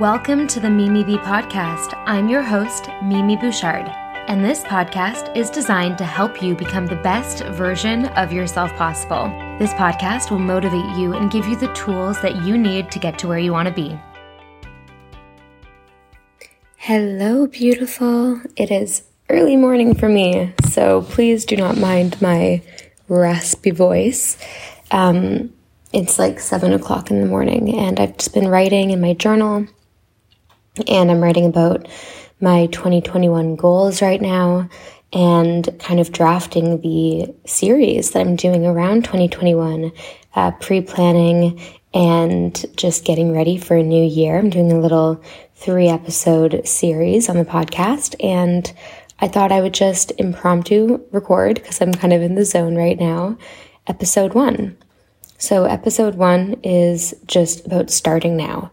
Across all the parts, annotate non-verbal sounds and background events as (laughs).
Welcome to the Mimi Bee podcast. I'm your host, Mimi Bouchard, and this podcast is designed to help you become the best version of yourself possible. This podcast will motivate you and give you the tools that you need to get to where you want to be. Hello, beautiful. It is early morning for me, so please do not mind my raspy voice. Um, it's like seven o'clock in the morning, and I've just been writing in my journal, and I'm writing about my 2021 goals right now and kind of drafting the series that I'm doing around 2021, uh, pre planning and just getting ready for a new year. I'm doing a little three episode series on the podcast, and I thought I would just impromptu record because I'm kind of in the zone right now. Episode one. So, episode one is just about starting now.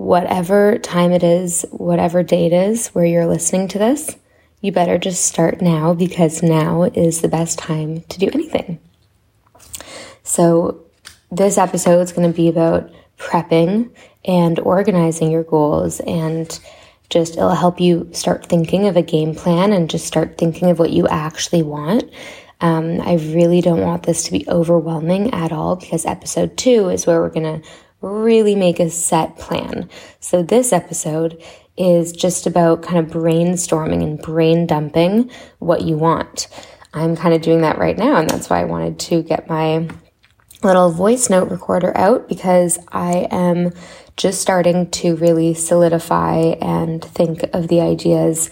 Whatever time it is, whatever date is where you're listening to this, you better just start now because now is the best time to do anything. So, this episode is going to be about prepping and organizing your goals and just it'll help you start thinking of a game plan and just start thinking of what you actually want. Um, I really don't want this to be overwhelming at all because episode two is where we're going to really make a set plan. So this episode is just about kind of brainstorming and brain dumping what you want. I'm kind of doing that right now, and that's why I wanted to get my little voice note recorder out because I am just starting to really solidify and think of the ideas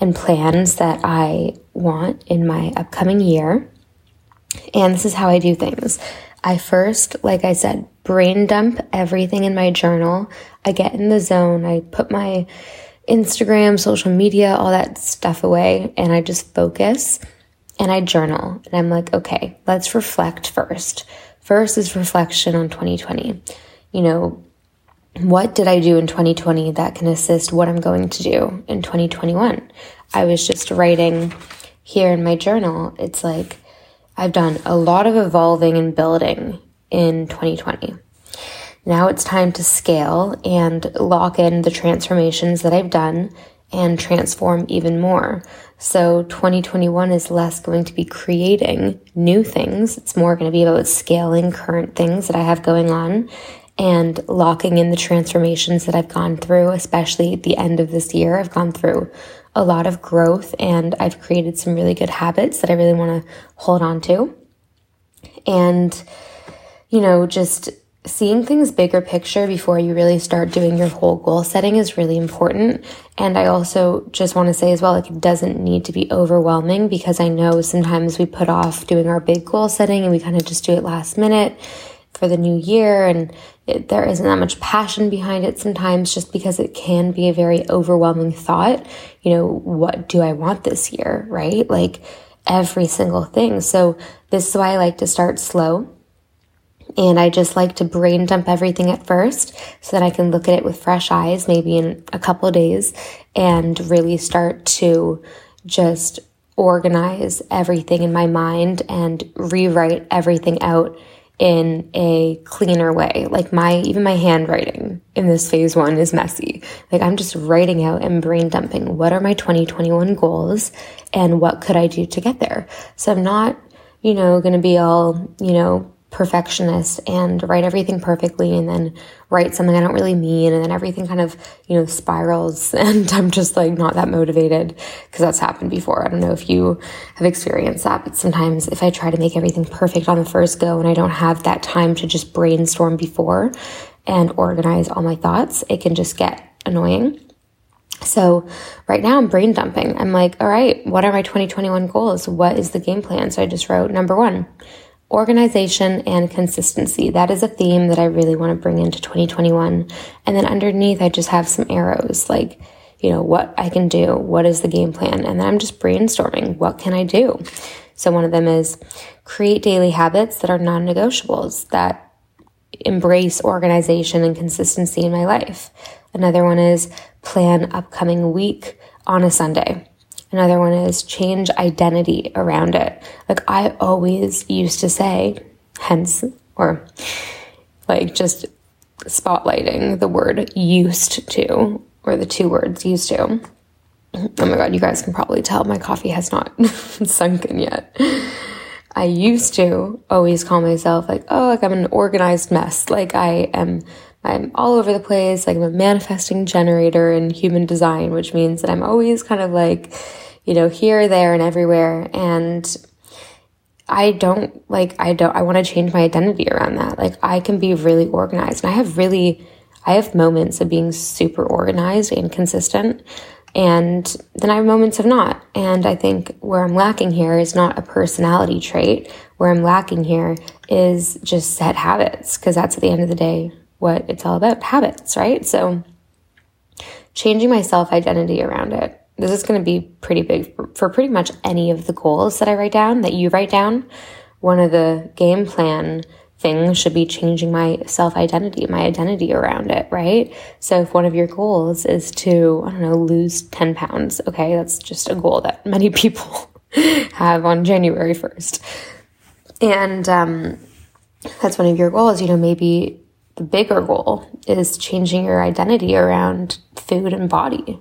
and plans that I want in my upcoming year. And this is how I do things. I first, like I said, brain dump everything in my journal. I get in the zone. I put my Instagram, social media, all that stuff away, and I just focus and I journal. And I'm like, okay, let's reflect first. First is reflection on 2020. You know, what did I do in 2020 that can assist what I'm going to do in 2021? I was just writing here in my journal. It's like I've done a lot of evolving and building in 2020. Now it's time to scale and lock in the transformations that I've done and transform even more. So 2021 is less going to be creating new things. It's more going to be about scaling current things that I have going on and locking in the transformations that I've gone through, especially at the end of this year. I've gone through a lot of growth and I've created some really good habits that I really want to hold on to. And, you know, just seeing things bigger picture before you really start doing your whole goal setting is really important. And I also just want to say as well, like it doesn't need to be overwhelming because I know sometimes we put off doing our big goal setting and we kind of just do it last minute for the new year. And it, there isn't that much passion behind it sometimes just because it can be a very overwhelming thought. You know what do i want this year right? Like every single thing. So this is why i like to start slow and I just like to brain dump everything at first so that I can look at it with fresh eyes, maybe in a couple days, and really start to just organize everything in my mind and rewrite everything out in a cleaner way. Like my, even my handwriting in this phase one is messy. Like I'm just writing out and brain dumping. What are my 2021 goals and what could I do to get there? So I'm not, you know, going to be all, you know, perfectionist and write everything perfectly and then write something I don't really mean and then everything kind of, you know, spirals (laughs) and I'm just like not that motivated because that's happened before. I don't know if you have experienced that, but sometimes if I try to make everything perfect on the first go and I don't have that time to just brainstorm before and organize all my thoughts, it can just get annoying. So right now I'm brain dumping. I'm like, all right, what are my 2021 goals? What is the game plan? So I just wrote number one, organization and consistency. That is a theme that I really want to bring into 2021. And then underneath, I just have some arrows like, you know, what I can do, what is the game plan? And then I'm just brainstorming, what can I do? So one of them is create daily habits that are non negotiables, that embrace organization and consistency in my life. Another one is plan upcoming week on a Sunday. Another one is change identity around it. Like I always used to say, hence, or like just spotlighting the word used to, or the two words used to. Oh my god, you guys can probably tell my coffee has not (laughs) sunk in yet. I used to always call myself like, oh, like I'm an organized mess. Like I am, I'm all over the place. Like I'm a manifesting generator in human design, which means that I'm always kind of like, you know, here, there, and everywhere. And I don't like, I don't, I want to change my identity around that. Like I can be really organized and I have really, I have moments of being super organized and consistent. And then I have moments of not. And I think where I'm lacking here is not a personality trait. Where I'm lacking here is just set habits, because that's at the end of the day what it's all about habits, right? So changing my self identity around it. This is going to be pretty big for, pretty much any of the goals that I write down, that you write down. One of the game plan things should be changing my self identity, my identity around it, right? So if one of your goals is to, I don't know, lose 10 pounds, okay, that's just a goal that many (laughs) people have on January 1st. And um, that's one of your goals, you know, maybe the bigger goal is changing your identity around food and body.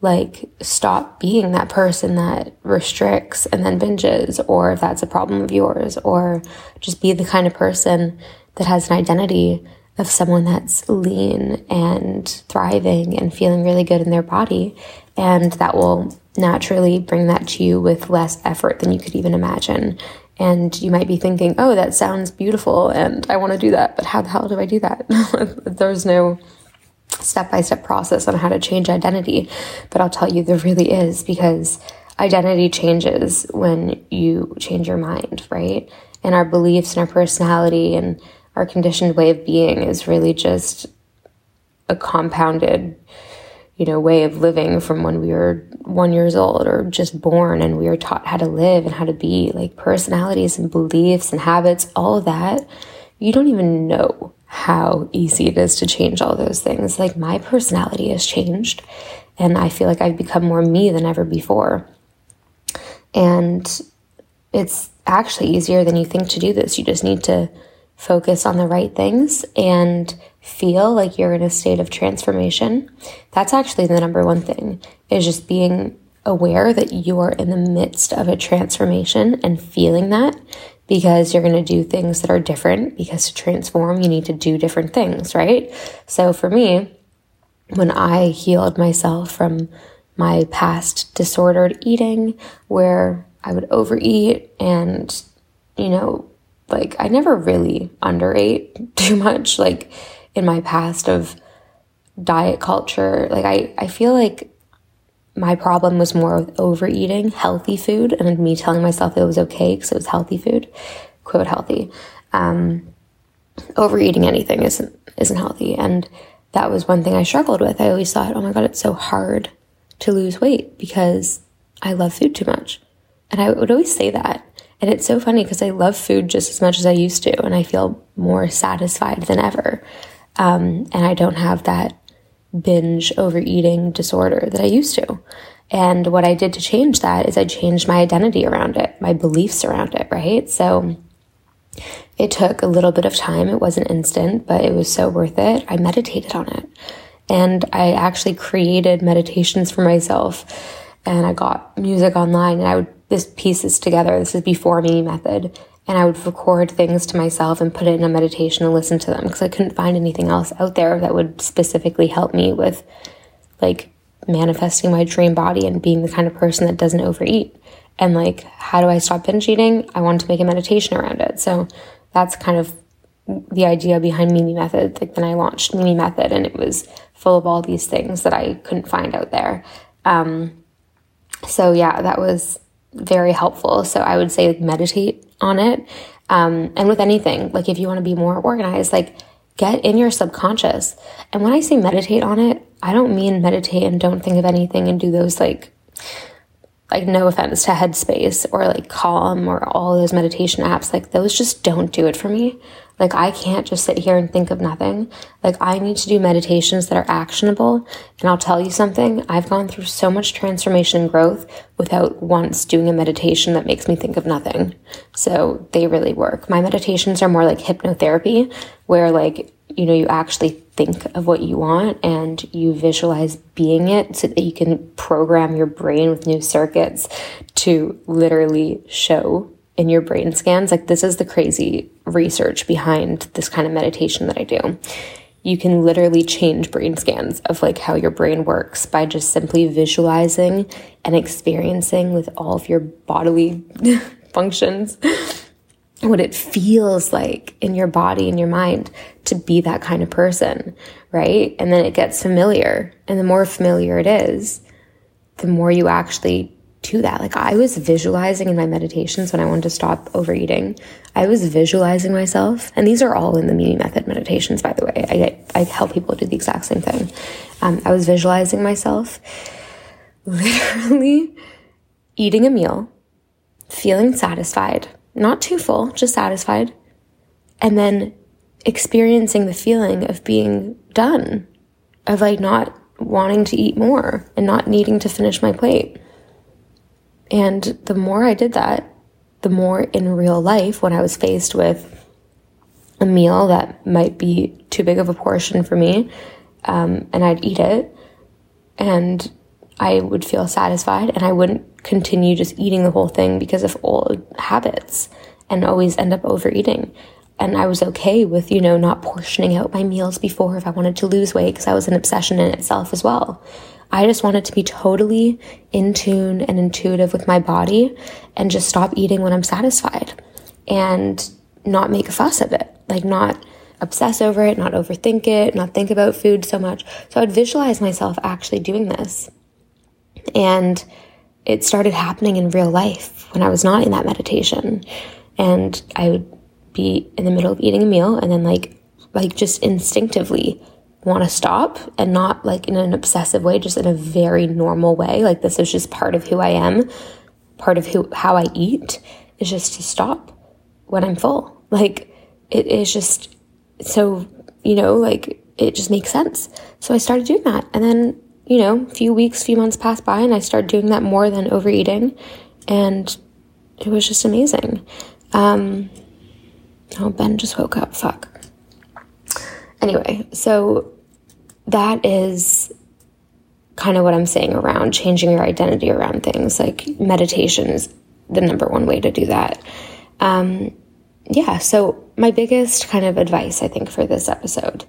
Like stop being that person that restricts and then binges or if that's a problem of yours or just be the kind of person that has an identity of someone that's lean and thriving and feeling really good in their body and that will naturally bring that to you with less effort than you could even imagine and you might be thinking oh that sounds beautiful and i want to do that but how the hell do i do that (laughs) there's no step by step process on how to change identity. But I'll tell you, there really is because identity changes when you change your mind, right? And our beliefs and our personality and our conditioned way of being is really just a compounded, you know, way of living from when we were one years old or just born and we were taught how to live and how to be like personalities and beliefs and habits, all of that. You don't even know how easy it is to change all those things. Like my personality has changed and I feel like I've become more me than ever before. And it's actually easier than you think to do this. You just need to focus on the right things and feel like you're in a state of transformation. That's actually the number one thing is just being aware that you are in the midst of a transformation and feeling that because you're going to do things that are different because to transform you need to do different things, right? So for me, when I healed myself from my past disordered eating where I would overeat and you know, like I never really underate (laughs) too much like in my past of diet culture. Like I I feel like my problem was more with overeating healthy food and me telling myself it was okay because it was healthy food, quote healthy. Um, overeating anything isn't isn't healthy, and that was one thing I struggled with. I always thought, oh my god, it's so hard to lose weight because I love food too much, and I would always say that. And it's so funny because I love food just as much as I used to, and I feel more satisfied than ever. Um, and I don't have that binge overeating disorder that I used to. And what I did to change that is I changed my identity around it, my beliefs around it, right? So it took a little bit of time. It wasn't instant, but it was so worth it. I meditated on it. And I actually created meditations for myself. And I got music online and I would this pieces together. This is before Mimi Method and I would record things to myself and put it in a meditation and listen to them because I couldn't find anything else out there that would specifically help me with like manifesting my dream body and being the kind of person that doesn't overeat. And like, how do I stop binge eating? I wanted to make a meditation around it. So that's kind of the idea behind Mimi Method. Like then I launched Mimi Method and it was full of all these things that I couldn't find out there. Um, so yeah, that was very helpful. So I would say meditate on it. Um, and with anything, like if you want to be more organized, like get in your subconscious. And when I say meditate on it, I don't mean meditate and don't think of anything and do those like like no offense to headspace or like calm or all those meditation apps like those just don't do it for me. Like i can't just sit here and think of nothing. Like i need to do meditations that are actionable. And i'll tell you something i've gone through so much transformation and growth without once doing a meditation that makes me think of nothing. So they really work. My meditations are more like hypnotherapy where like you know, you actually think of what you want and you visualize being it so that you can program your brain with new circuits to literally show in your brain scans. Like, this is the crazy research behind this kind of meditation that I do. You can literally change brain scans of like how your brain works by just simply visualizing and experiencing with all of your bodily (laughs) functions what it feels like in your body and your mind to be that kind of person, right? And then it gets familiar. And the more familiar it is, the more you actually do that. Like I was visualizing in my meditations when I wanted to stop overeating. I was visualizing myself, and these are all in the Mimi Method meditations, by the way. I, I help people do the exact same thing. Um, I was visualizing myself (laughs) literally eating a meal, feeling satisfied, not too full, just satisfied, and then experiencing the feeling of being done, of like not wanting to eat more and not needing to finish my plate. And the more I did that, the more in real life, when I was faced with a meal that might be too big of a portion for me, um, and I'd eat it, and I would feel satisfied, and I wouldn't continue just eating the whole thing because of old habits and always end up overeating. And I was okay with, you know, not portioning out my meals before if I wanted to lose weight because that was an obsession in itself as well. I just wanted to be totally in tune and intuitive with my body and just stop eating when I'm satisfied and not make a fuss of it. Like, not obsess over it, not overthink it, not think about food so much. So I'd visualize myself actually doing this. And it started happening in real life when I was not in that meditation. And I would be in the middle of eating a meal and then like like just instinctively want to stop and not like in an obsessive way, just in a very normal way. Like this is just part of who I am, part of who how I eat is just to stop when I'm full. Like it is just so, you know, like it just makes sense. So I started doing that. And then, you know, a few weeks, few months passed by and I started doing that more than overeating. And it was just amazing. Um, oh, Ben just woke up. Fuck. Anyway, so that is kind of what I'm saying around changing your identity around things. Like meditation is the number one way to do that. Um, yeah, so my biggest kind of advice, I think, for this episode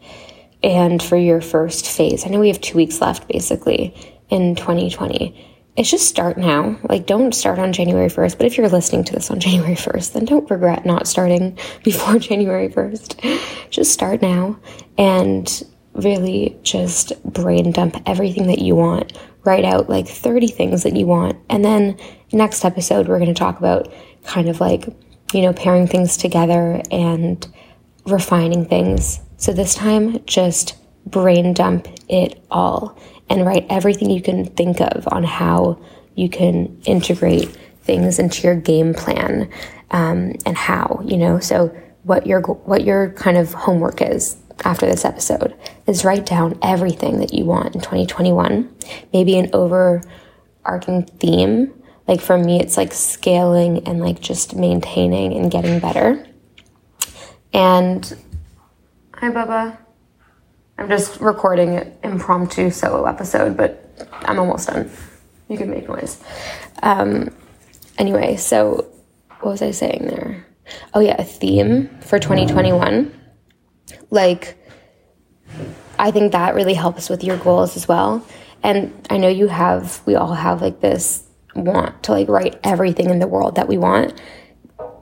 and for your first phase, I know we have two weeks left basically in 2020. It's just start now. Like, don't start on January 1st. But if you're listening to this on (laughs) January 1st, then don't regret not starting (laughs) before January 1st. Just start now and really just brain dump everything that you want. Write out like 30 things that you want. And then next episode, we're going to talk about kind of like, you know, pairing things together and refining things. So this time, just brain dump it all and write everything you can think of on how you can integrate things into your game plan um, and how, you know, so what your what your kind of homework is after this episode is write down everything that you want in 2021. Maybe an overarching theme. Like for me, it's like scaling and like just maintaining and getting better. And hi, Bubba. I'm just recording an impromptu solo episode, but I'm almost done. You can make noise. Um, anyway, so what was I saying there? Oh, yeah, a theme for 2021 like, I think that really helps with your goals as well. And I know you have, we all have like this want to like write everything in the world that we want.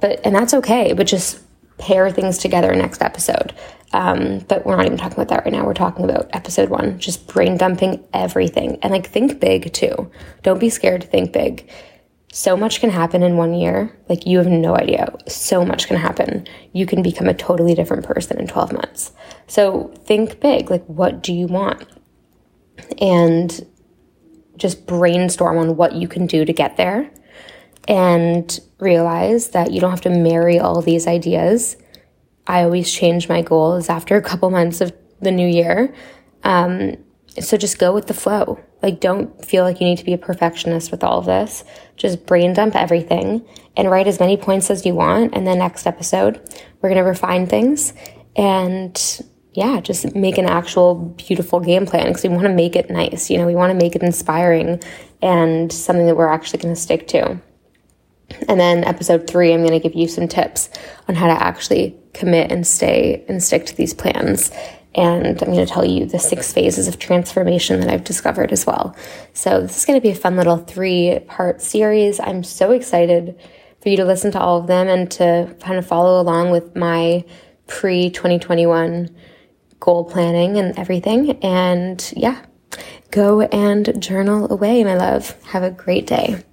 But, and that's okay, but just pair things together next episode. Um, but we're not even talking about that right now. We're talking about episode one, just brain dumping everything and like think big too. Don't be scared to think big so much can happen in one year. Like you have no idea. So much can happen. You can become a totally different person in 12 months. So think big. Like, what do you want? And just brainstorm on what you can do to get there and realize that you don't have to marry all these ideas. I always change my goals after a couple months of the new year. Um, so just go with the flow. Like, don't feel like you need to be a perfectionist with all of this. Just brain dump everything and write as many points as you want. And then next episode, we're going to refine things and, yeah, just make an actual beautiful game plan because we want to make it nice. You know, we want to make it inspiring and something that we're actually going to stick to. And then episode three, I'm going to give you some tips on how to actually commit and stay and stick to these plans. And I'm going to tell you the six phases of transformation that I've discovered as well. So this is going to be a fun little three part series. I'm so excited for you to listen to all of them and to kind of follow along with my pre 2021 goal planning and everything. And yeah, go and journal away, my love. Have a great day.